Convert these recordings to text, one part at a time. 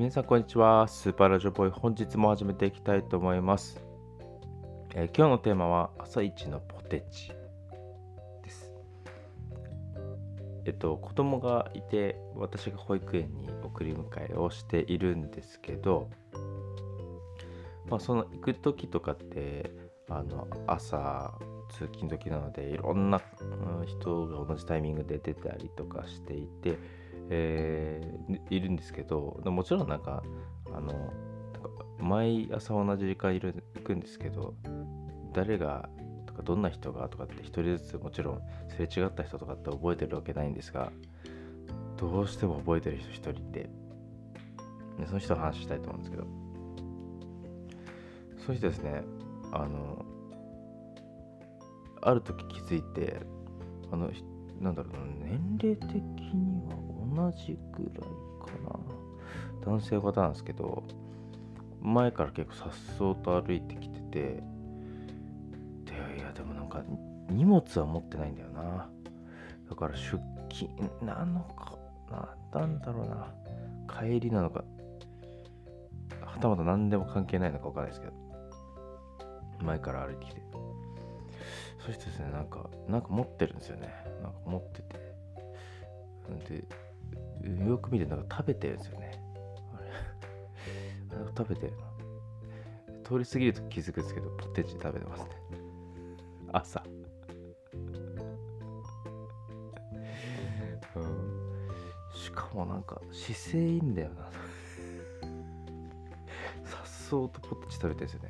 皆さんこんにちは。スーパーラジオボーイ本日も始めていきたいと思います、えー今日のテーマは朝一のポテチです。えっと子供がいて私が保育園に送り迎えをしているんですけどまあその行く時とかってあの朝通勤時なのでいろんな人が同じタイミングで出たりとかしていてえーいるんですけどでもちろんなんかあのなんか毎朝同じ時間いる行くんですけど誰がとかどんな人がとかって一人ずつもちろんすれ違った人とかって覚えてるわけないんですがどうしても覚えてる人一人いてでその人の話したいと思うんですけど。その人ですねあのある時気づいてあのなんだろう年齢的には同じぐらいかな。男性の方なんですけど前から結構さっそうと歩いてきててでいやでもなんか荷物は持ってないんだよな。だから出勤なのかななんだろうな。帰りなのかはたまた何でも関係ないのか分かんないですけど前から歩いてきて。そしてですねなんかなんか持ってるんですよね。なんか持ってて。でよく見てなんか食べてるんですよね。あれ。食べてる。な通り過ぎると気づくんですけどポテチ食べてますね。朝。うん。しかもなんか姿勢いいんだよな。さっそうとポテチ食べてるんですよね。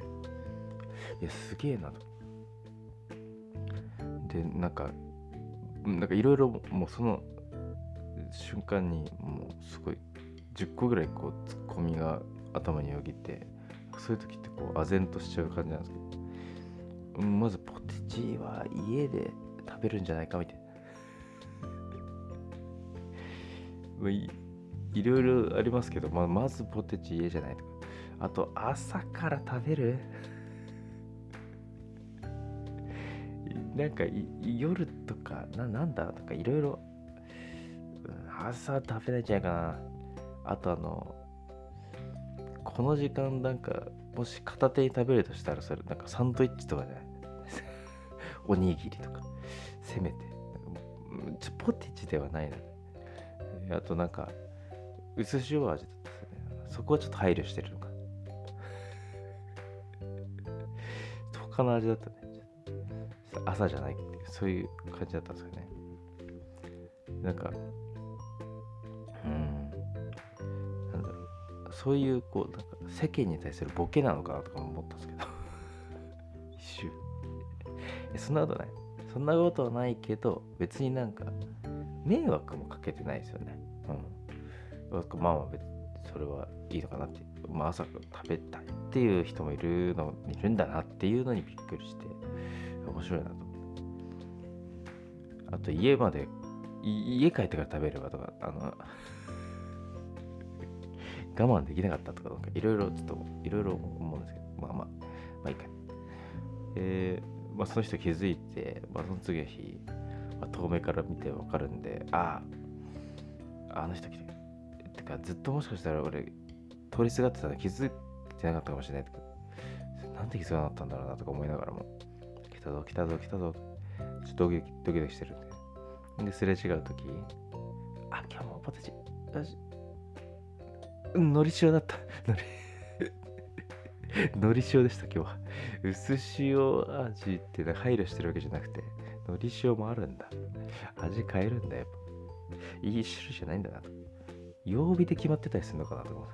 いやすげえなと。でなんかなんかいろいろもうその瞬間にもうすごい10個ぐらいこうツッコミが頭によぎってそういう時ってこう唖然としちゃう感じなんですけどまずポテチは家で食べるんじゃないかみたいな。いいろいろありますけど、まあ、まずポテチ家じゃないとか。あと朝から食べる。なんか夜とかななんだとかいろいろ朝食べないんじゃないかな。あとあのこの時間なんかもし片手に食べるとしたらそれなんかサンドイッチとかじゃない？おにぎりとか。せめて。ちょポテチではないなあとなんか薄塩味だったんですね。そこはちょっと配慮してるのか。他の味だったね。朝じゃないそういう感じだったんですよね。なんかそういうこうなんか世間に対するボケなのかなとか思ったんですけど。一瞬。そんなことない。そんなことはないけど別になんか迷惑もかけてないですよね。うん。まあまあ別それはいいのかなって。まあ朝食べたいっていう人もいるのいるんだなっていうのにびっくりして面白いなとあと家まで家帰ってから食べればとかあの我慢できなかったとかいろいろちょっといろいろ思うんですけどまあまあまあいいか。えーまあ、その人気づいて、まあ、その次の日、まあ、遠目から見てわかるんであああの人来ててかずっともしかしたら俺通りすがってたら気づいてなかったかもしれないとかなんで気づかなかったんだろうなとか思いながらも来たぞ来たぞ来たぞ。ちょっとドキドキドキしてるんで。ですれ違う時あ今日もポテチ。よし。のり塩だった。のりのり塩でした今日は。薄塩味ってな配慮してるわけじゃなくてのり塩もあるんだ。味変えるんだやっぱ。いい種類じゃないんだなと。曜日で決まってたりするのかなと思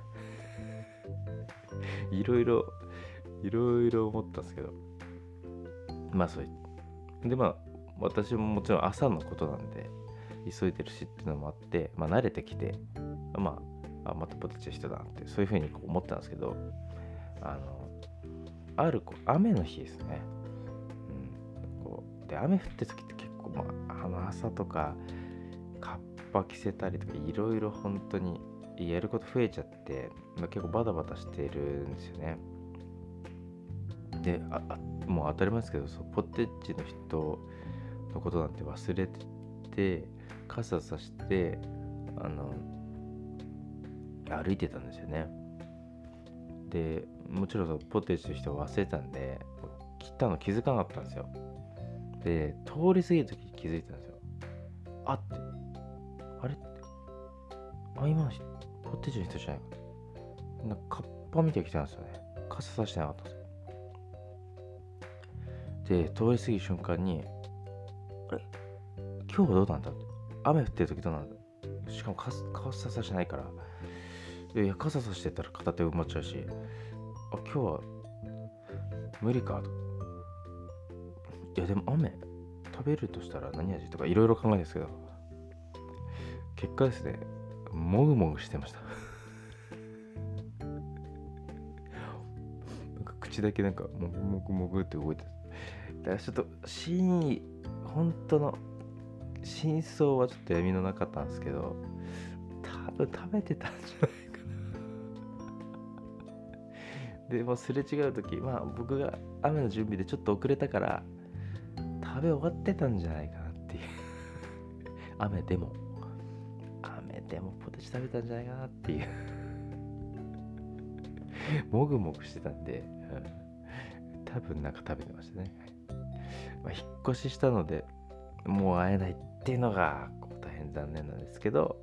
う。いろいろいろいろ思ったんですけど。まあそういう。でまあ私ももちろん朝のことなんで急いでるしっていうのもあってまあ慣れてきてまああまたポテチの人だってそういうふうに思ったんですけどあのあるこう雨の日ですね、うん、こうで雨降ってる時って結構、まあ、あの朝とかカッパ着せたりとかいろいろ本当にやること増えちゃって、まあ、結構バタバタしてるんですよね。でああもう当たり前ですけどそポテチの人のことなんて忘れてて傘さしてあの歩いてたんですよね。でもちろんそのポテチの人忘れたんで切ったの気づかなかったんですよ。で通り過ぎる時に気づいたんですよ。あってあれってあ今のポテチの人じゃないか。なんかカッパ見てきたんですよね。傘さしてなかったんですよ。で通り過ぎる瞬間にあれ今日はどうなんだ雨降ってる時どうなんだしかも傘傘さしてないから。いや傘さしてたら片手埋まっちゃうし。あ今日は無理かと。いやでも雨食べるとしたら何味とかいろいろ考えるんですけど。結果ですねもぐもぐしてました。口だけなんかもぐもぐもぐって動いてだからちょっと真意本当の真相はちょっと闇のなかったんですけど。多分食べてたんじゃない？でもすれ違う時まあ僕が雨の準備でちょっと遅れたから食べ終わってたんじゃないかなっていう。雨でも。雨でもポテチ食べたんじゃないかなっていう。もぐもぐしてたんで、うん、多分なんか食べてましたね、まあ、引っ越ししたのでもう会えないっていうのが大変残念なんですけど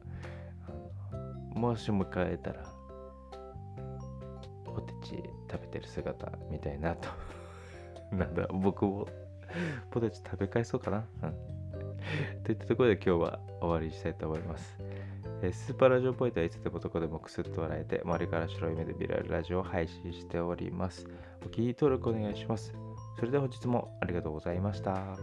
もし迎えたらテチ食べてる姿見たいなと。なんだ僕も。ポテチ食べ返そうかな、うん、といったところで今日は終わりにしたいと思います。えスーパーラジオポイントはいつでもどこでもクスッと笑えて周りから白い目で見られるラジオを配信しております。お気に入り登録お願いします。それでは本日もありがとうございました。